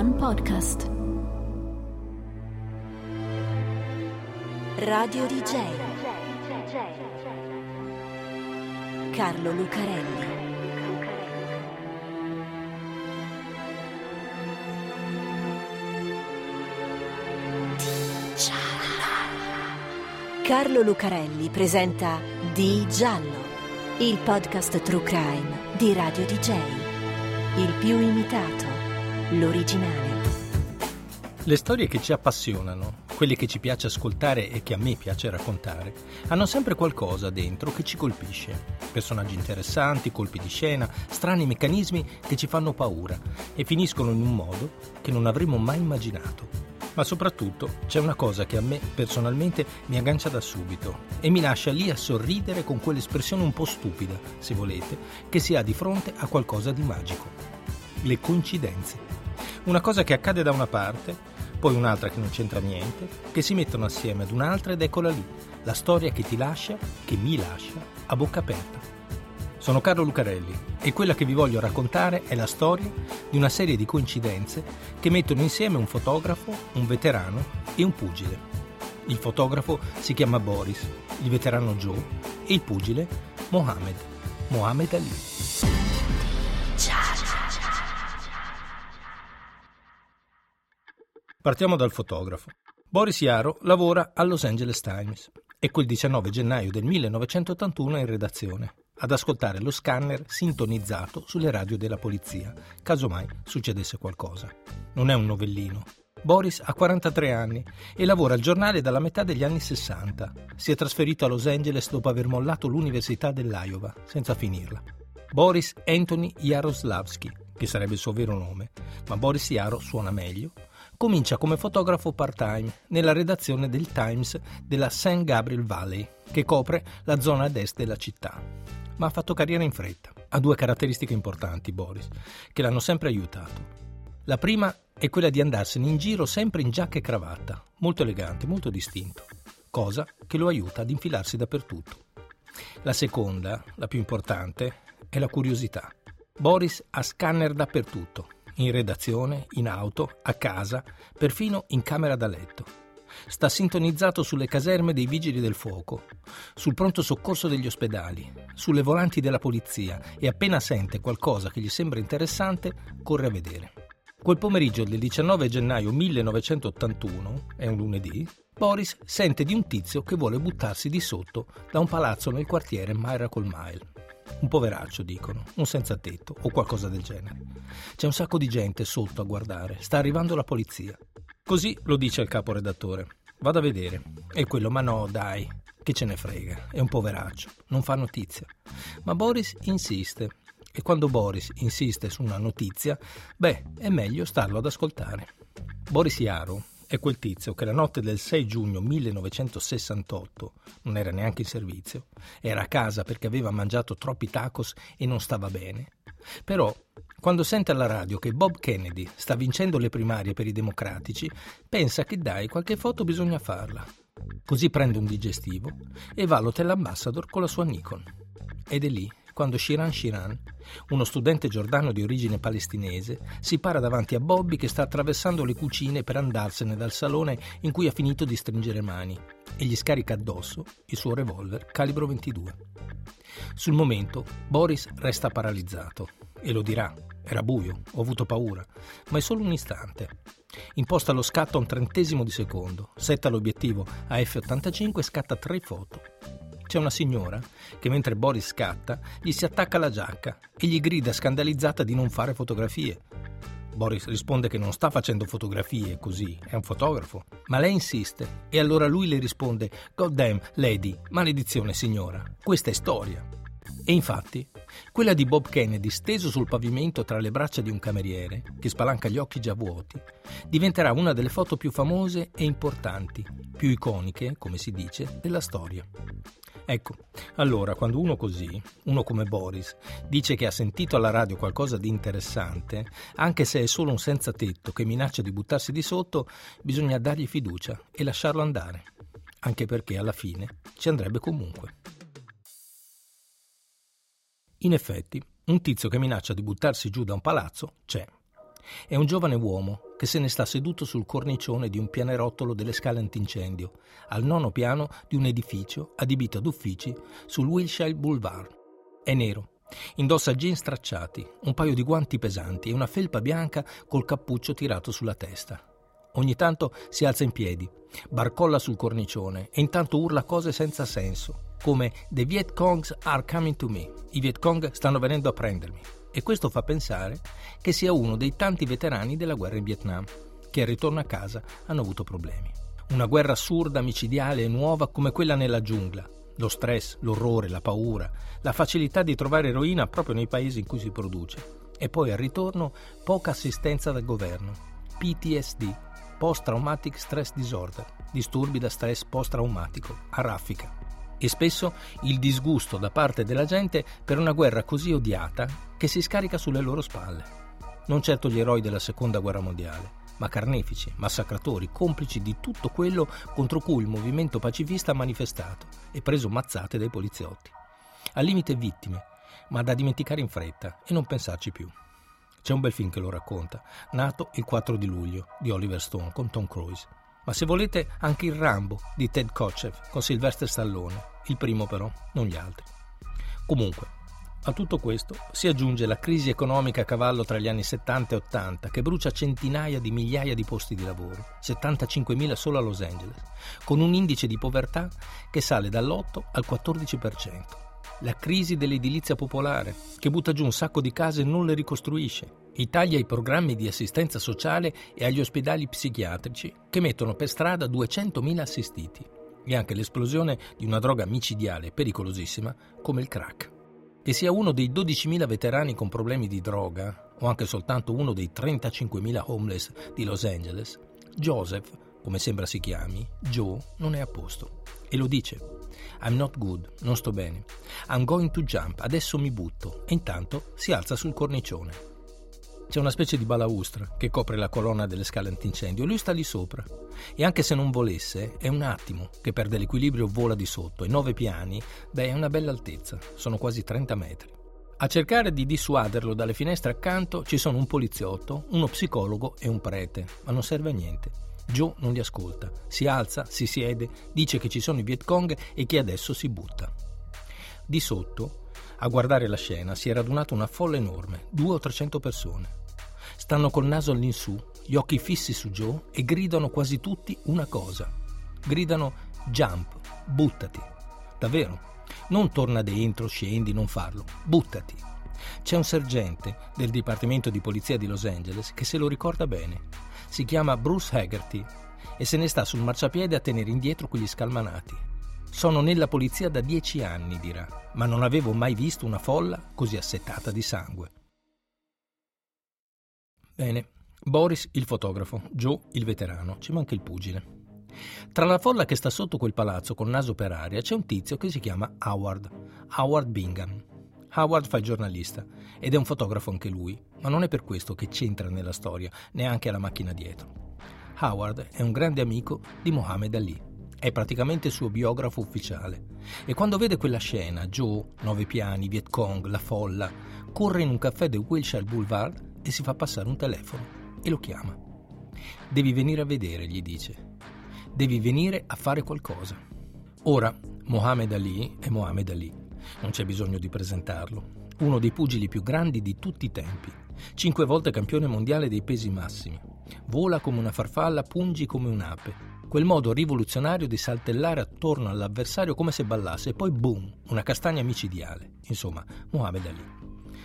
One Podcast. Radio DJ. Carlo Lucarelli. Carlo Lucarelli presenta Di Giallo, il podcast True Crime di Radio DJ. Il più imitato, l'originale. Le storie che ci appassionano, quelle che ci piace ascoltare e che a me piace raccontare, hanno sempre qualcosa dentro che ci colpisce. Personaggi interessanti, colpi di scena, strani meccanismi che ci fanno paura e finiscono in un modo che non avremmo mai immaginato. Ma soprattutto c'è una cosa che a me personalmente mi aggancia da subito e mi lascia lì a sorridere con quell'espressione un po' stupida, se volete, che si ha di fronte a qualcosa di magico. Le coincidenze. Una cosa che accade da una parte, poi un'altra che non c'entra niente, che si mettono assieme ad un'altra ed eccola lì, la storia che ti lascia, che mi lascia, a bocca aperta. Sono Carlo Lucarelli e quella che vi voglio raccontare è la storia di una serie di coincidenze che mettono insieme un fotografo, un veterano e un pugile. Il fotografo si chiama Boris, il veterano Joe e il pugile Mohammed, Mohammed Ali. Partiamo dal fotografo. Boris Yaro lavora al Los Angeles Times e quel 19 gennaio del 1981 è in redazione ad ascoltare lo scanner sintonizzato sulle radio della polizia, casomai succedesse qualcosa. Non è un novellino. Boris ha 43 anni e lavora al giornale dalla metà degli anni 60. Si è trasferito a Los Angeles dopo aver mollato l'Università dell'Iowa, senza finirla. Boris Anthony Jaroslavsky, che sarebbe il suo vero nome, ma Boris Jaro suona meglio, comincia come fotografo part-time nella redazione del Times della St. Gabriel Valley, che copre la zona ad est della città ma ha fatto carriera in fretta. Ha due caratteristiche importanti, Boris, che l'hanno sempre aiutato. La prima è quella di andarsene in giro sempre in giacca e cravatta, molto elegante, molto distinto, cosa che lo aiuta ad infilarsi dappertutto. La seconda, la più importante, è la curiosità. Boris ha scanner dappertutto, in redazione, in auto, a casa, perfino in camera da letto sta sintonizzato sulle caserme dei vigili del fuoco, sul pronto soccorso degli ospedali, sulle volanti della polizia e appena sente qualcosa che gli sembra interessante, corre a vedere. Quel pomeriggio del 19 gennaio 1981, è un lunedì, Boris sente di un tizio che vuole buttarsi di sotto da un palazzo nel quartiere Miracle Mile. Un poveraccio, dicono, un senza tetto o qualcosa del genere. C'è un sacco di gente sotto a guardare, sta arrivando la polizia. Così lo dice il caporedattore. Vado a vedere. E quello, ma no, dai, che ce ne frega, è un poveraccio, non fa notizia. Ma Boris insiste. E quando Boris insiste su una notizia, beh, è meglio starlo ad ascoltare. Boris Yaro è quel tizio che la notte del 6 giugno 1968 non era neanche in servizio, era a casa perché aveva mangiato troppi tacos e non stava bene. Però quando sente alla radio che Bob Kennedy sta vincendo le primarie per i democratici, pensa che dai, qualche foto bisogna farla. Così prende un digestivo e va all'Hotel Ambassador con la sua Nikon. Ed è lì quando Shiran Shiran, uno studente giordano di origine palestinese, si para davanti a Bobby che sta attraversando le cucine per andarsene dal salone in cui ha finito di stringere mani e gli scarica addosso il suo revolver calibro 22. Sul momento Boris resta paralizzato e lo dirà. Era buio, ho avuto paura, ma è solo un istante. Imposta lo scatto a un trentesimo di secondo, setta l'obiettivo a F85 e scatta tre foto. C'è una signora che mentre Boris scatta gli si attacca la giacca e gli grida scandalizzata di non fare fotografie. Boris risponde che non sta facendo fotografie così, è un fotografo. Ma lei insiste e allora lui le risponde God damn, lady, maledizione signora, questa è storia. E infatti, quella di Bob Kennedy steso sul pavimento tra le braccia di un cameriere, che spalanca gli occhi già vuoti, diventerà una delle foto più famose e importanti, più iconiche, come si dice, della storia. Ecco, allora quando uno così, uno come Boris, dice che ha sentito alla radio qualcosa di interessante, anche se è solo un senza tetto che minaccia di buttarsi di sotto, bisogna dargli fiducia e lasciarlo andare, anche perché alla fine ci andrebbe comunque. In effetti, un tizio che minaccia di buttarsi giù da un palazzo c'è. È un giovane uomo che se ne sta seduto sul cornicione di un pianerottolo delle scale antincendio, al nono piano di un edificio adibito ad uffici sul Wilshire Boulevard. È nero, indossa jeans stracciati, un paio di guanti pesanti e una felpa bianca col cappuccio tirato sulla testa. Ogni tanto si alza in piedi, barcolla sul cornicione e intanto urla cose senza senso, come The Viet Congs are coming to me. I Viet Cong stanno venendo a prendermi. E questo fa pensare che sia uno dei tanti veterani della guerra in Vietnam, che al ritorno a casa hanno avuto problemi. Una guerra assurda, micidiale e nuova come quella nella giungla. Lo stress, l'orrore, la paura, la facilità di trovare eroina proprio nei paesi in cui si produce. E poi al ritorno poca assistenza dal governo. PTSD, Post Traumatic Stress Disorder, disturbi da stress post-traumatico, a raffica. E spesso il disgusto da parte della gente per una guerra così odiata che si scarica sulle loro spalle. Non certo gli eroi della seconda guerra mondiale, ma carnefici, massacratori, complici di tutto quello contro cui il movimento pacifista ha manifestato e preso mazzate dai poliziotti. Al limite vittime, ma da dimenticare in fretta e non pensarci più. C'è un bel film che lo racconta, nato il 4 di luglio, di Oliver Stone con Tom Cruise. Ma se volete anche il Rambo di Ted Kotcheff con Sylvester Stallone, il primo però, non gli altri. Comunque, a tutto questo si aggiunge la crisi economica a cavallo tra gli anni 70 e 80 che brucia centinaia di migliaia di posti di lavoro, 75.000 solo a Los Angeles, con un indice di povertà che sale dall'8 al 14% la crisi dell'edilizia popolare, che butta giù un sacco di case e non le ricostruisce, i tagli ai programmi di assistenza sociale e agli ospedali psichiatrici che mettono per strada 200.000 assistiti, e anche l'esplosione di una droga micidiale pericolosissima come il crack. Che sia uno dei 12.000 veterani con problemi di droga, o anche soltanto uno dei 35.000 homeless di Los Angeles, Joseph, come sembra si chiami, Joe, non è a posto. E lo dice. I'm not good, non sto bene. I'm going to jump, adesso mi butto. E intanto si alza sul cornicione. C'è una specie di balaustra che copre la colonna delle scale antincendio. Lui sta lì sopra. E anche se non volesse, è un attimo che perde l'equilibrio vola di sotto. E nove piani, beh, è una bella altezza. Sono quasi 30 metri. A cercare di dissuaderlo dalle finestre accanto ci sono un poliziotto, uno psicologo e un prete, ma non serve a niente. Joe non li ascolta, si alza, si siede, dice che ci sono i Viet Cong e che adesso si butta. Di sotto, a guardare la scena, si è radunata una folla enorme, due o trecento persone. Stanno col naso all'insù, gli occhi fissi su Joe e gridano quasi tutti una cosa. Gridano jump, buttati. Davvero, non torna dentro, scendi, non farlo, buttati. C'è un sergente del Dipartimento di Polizia di Los Angeles che se lo ricorda bene si chiama Bruce Haggerty e se ne sta sul marciapiede a tenere indietro quegli scalmanati. Sono nella polizia da dieci anni, dirà, ma non avevo mai visto una folla così assetata di sangue. Bene, Boris il fotografo, Joe il veterano, ci manca il pugile. Tra la folla che sta sotto quel palazzo col naso per aria c'è un tizio che si chiama Howard, Howard Bingham. Howard fa il giornalista ed è un fotografo anche lui, ma non è per questo che c'entra nella storia, neanche alla macchina dietro. Howard è un grande amico di Mohammed Ali, è praticamente suo biografo ufficiale e quando vede quella scena, Joe, nove piani, Viet Cong, la folla, corre in un caffè del Wilshire Boulevard e si fa passare un telefono e lo chiama. Devi venire a vedere, gli dice. Devi venire a fare qualcosa. Ora, Mohammed Ali è Mohammed Ali non c'è bisogno di presentarlo. Uno dei pugili più grandi di tutti i tempi. Cinque volte campione mondiale dei pesi massimi. Vola come una farfalla, pungi come un'ape. Quel modo rivoluzionario di saltellare attorno all'avversario come se ballasse e poi boom, una castagna micidiale. Insomma, Muhammad Ali.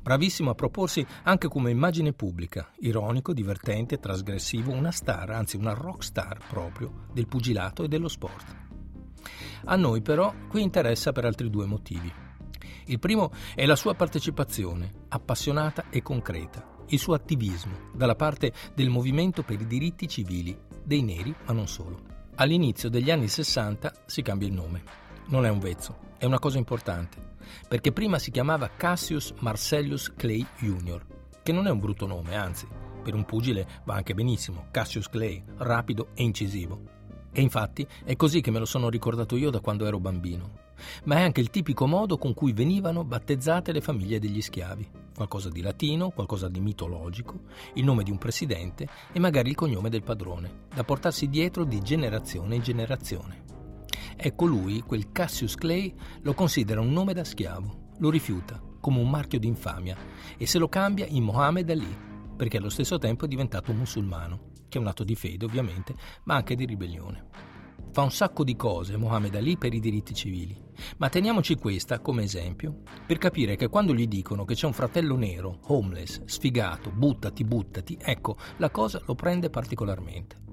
Bravissimo a proporsi anche come immagine pubblica, ironico, divertente, trasgressivo, una star, anzi una rock star proprio, del pugilato e dello sport. A noi però qui interessa per altri due motivi. Il primo è la sua partecipazione, appassionata e concreta, il suo attivismo dalla parte del movimento per i diritti civili dei neri, ma non solo. All'inizio degli anni 60 si cambia il nome. Non è un vezzo, è una cosa importante, perché prima si chiamava Cassius Marcellus Clay Jr., che non è un brutto nome, anzi, per un pugile va anche benissimo, Cassius Clay, rapido e incisivo. E infatti è così che me lo sono ricordato io da quando ero bambino. ma è anche il tipico modo con cui venivano battezzate le famiglie degli schiavi. Qualcosa di latino, qualcosa di mitologico, il nome di un presidente e magari il cognome del padrone, da portarsi dietro di generazione in generazione. Ecco lui, quel Cassius Clay, lo considera un nome da schiavo, lo rifiuta come un marchio di infamia e se lo cambia in Mohammed Ali, perché allo stesso tempo è diventato un musulmano, che è un atto di fede ovviamente, ma anche di ribellione. Fa un sacco di cose Mohammed Ali per i diritti civili, ma teniamoci questa come esempio per capire che quando gli dicono che c'è un fratello nero, homeless, sfigato, buttati, buttati, ecco, la cosa lo prende particolarmente.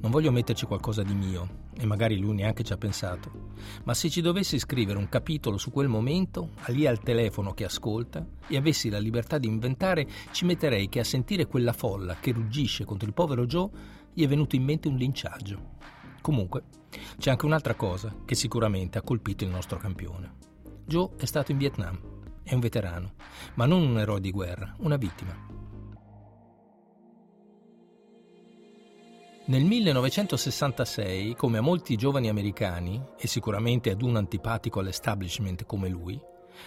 Non voglio metterci qualcosa di mio, e magari lui neanche ci ha pensato, ma se ci dovessi scrivere un capitolo su quel momento, lì al telefono che ascolta, e avessi la libertà di inventare, ci metterei che a sentire quella folla che ruggisce contro il povero Joe, gli è venuto in mente un linciaggio. Comunque, c'è anche un'altra cosa che sicuramente ha colpito il nostro campione. Joe è stato in Vietnam, è un veterano, ma non un eroe di guerra, una vittima. Nel 1966, come a molti giovani americani, e sicuramente ad un antipatico all'establishment come lui,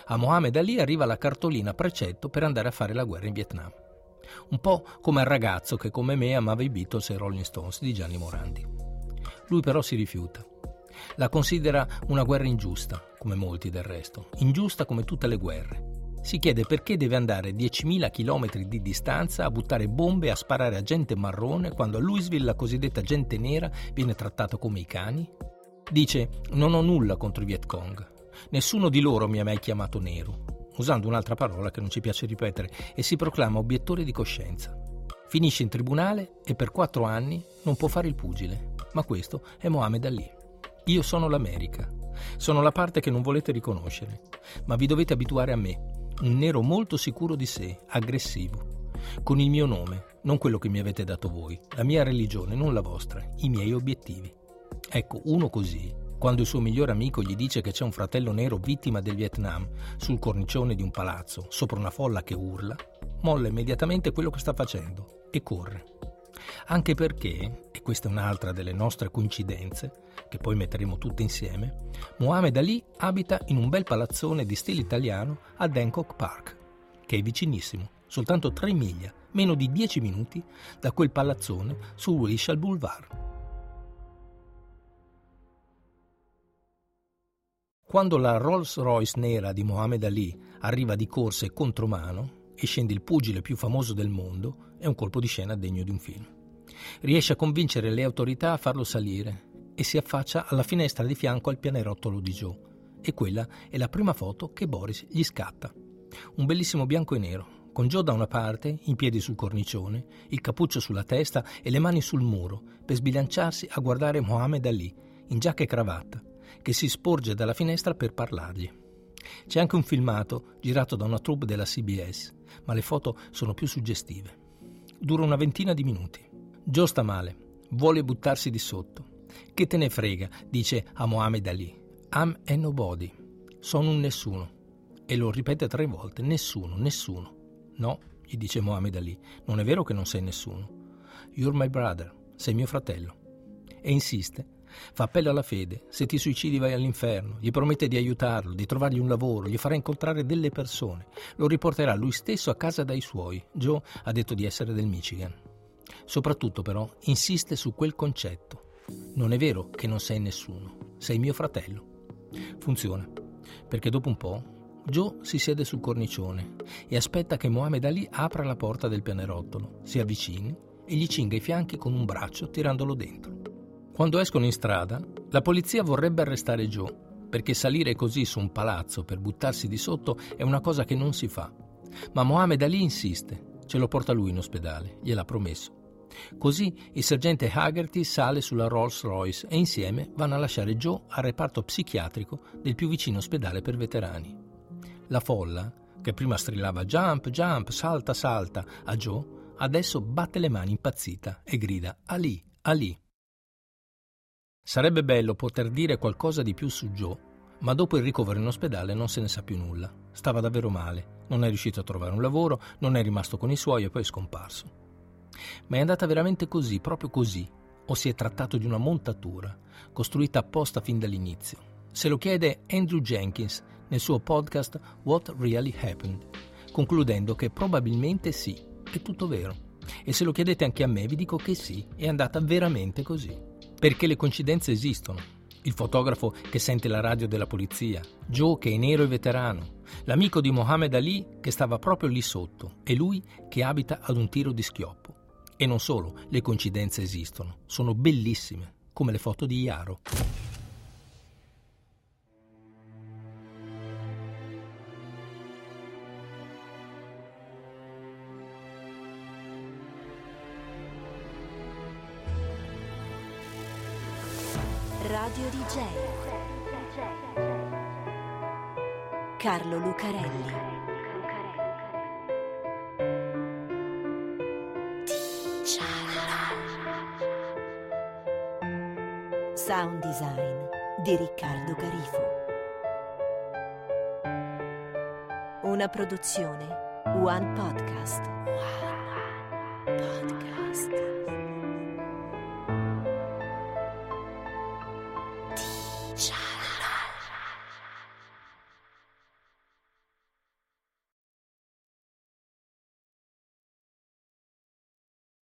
a Mohammed Ali arriva la cartolina precetto per andare a fare la guerra in Vietnam. Un po' come al ragazzo che come me amava i Beatles e i Rolling Stones di Gianni Morandi. Lui però si rifiuta. La considera una guerra ingiusta, come molti del resto, ingiusta come tutte le guerre. Si chiede perché deve andare 10.000 km di distanza a buttare bombe e a sparare a gente marrone quando a Louisville la cosiddetta gente nera viene trattata come i cani? Dice: Non ho nulla contro i Viet Cong. Nessuno di loro mi ha mai chiamato nero, usando un'altra parola che non ci piace ripetere, e si proclama obiettore di coscienza. Finisce in tribunale e per quattro anni non può fare il pugile. Ma questo è Mohammed Ali. Io sono l'America. Sono la parte che non volete riconoscere. Ma vi dovete abituare a me. Un nero molto sicuro di sé, aggressivo. Con il mio nome, non quello che mi avete dato voi. La mia religione, non la vostra. I miei obiettivi. Ecco, uno così, quando il suo migliore amico gli dice che c'è un fratello nero vittima del Vietnam sul cornicione di un palazzo, sopra una folla che urla, molla immediatamente quello che sta facendo e corre. Anche perché, e questa è un'altra delle nostre coincidenze, che poi metteremo tutte insieme, Mohamed Ali abita in un bel palazzone di stile italiano a Bangkok Park, che è vicinissimo, soltanto 3 miglia, meno di 10 minuti da quel palazzone su Wilshire Boulevard. Quando la Rolls Royce nera di Mohamed Ali arriva di corsa e contromano, e scende il pugile più famoso del mondo, è un colpo di scena degno di un film. Riesce a convincere le autorità a farlo salire e si affaccia alla finestra di fianco al pianerottolo di Joe. E quella è la prima foto che Boris gli scatta. Un bellissimo bianco e nero, con Joe da una parte, in piedi sul cornicione, il cappuccio sulla testa e le mani sul muro, per sbilanciarsi a guardare Mohammed Ali, in giacca e cravatta, che si sporge dalla finestra per parlargli. C'è anche un filmato girato da una troupe della CBS, ma le foto sono più suggestive. Dura una ventina di minuti. Joe sta male, vuole buttarsi di sotto. Che te ne frega, dice a Mohammed Ali. I'm a nobody. Sono un nessuno. E lo ripete tre volte, nessuno, nessuno. No, gli dice Mohammed Ali, non è vero che non sei nessuno. You're my brother, sei mio fratello. E insiste Fa appello alla fede, se ti suicidi vai all'inferno, gli promette di aiutarlo, di trovargli un lavoro, gli farà incontrare delle persone, lo riporterà lui stesso a casa dai suoi. Joe ha detto di essere del Michigan. Soprattutto però insiste su quel concetto. Non è vero che non sei nessuno, sei mio fratello. Funziona, perché dopo un po' Joe si siede sul cornicione e aspetta che Mohamed Ali apra la porta del pianerottolo, si avvicini e gli cinga i fianchi con un braccio tirandolo dentro. Quando escono in strada, la polizia vorrebbe arrestare Joe, perché salire così su un palazzo per buttarsi di sotto è una cosa che non si fa. Ma Mohamed Ali insiste, ce lo porta lui in ospedale, gliel'ha promesso. Così il sergente Haggerty sale sulla Rolls Royce e insieme vanno a lasciare Joe al reparto psichiatrico del più vicino ospedale per veterani. La folla, che prima strillava jump, jump, salta, salta a Joe, adesso batte le mani impazzita e grida Ali, Ali. Sarebbe bello poter dire qualcosa di più su Joe, ma dopo il ricovero in ospedale non se ne sa più nulla. Stava davvero male, non è riuscito a trovare un lavoro, non è rimasto con i suoi e poi è scomparso. Ma è andata veramente così, proprio così, o si è trattato di una montatura, costruita apposta fin dall'inizio? Se lo chiede Andrew Jenkins nel suo podcast What Really Happened, concludendo che probabilmente sì, è tutto vero. E se lo chiedete anche a me, vi dico che sì, è andata veramente così. Perché le coincidenze esistono. Il fotografo che sente la radio della polizia, Joe che è nero e veterano, l'amico di Mohammed Ali che stava proprio lì sotto e lui che abita ad un tiro di schioppo. E non solo, le coincidenze esistono, sono bellissime, come le foto di Iaro. Radio DJ Carlo Lucarelli Sound design di Riccardo Garifo. Una produzione One Podcast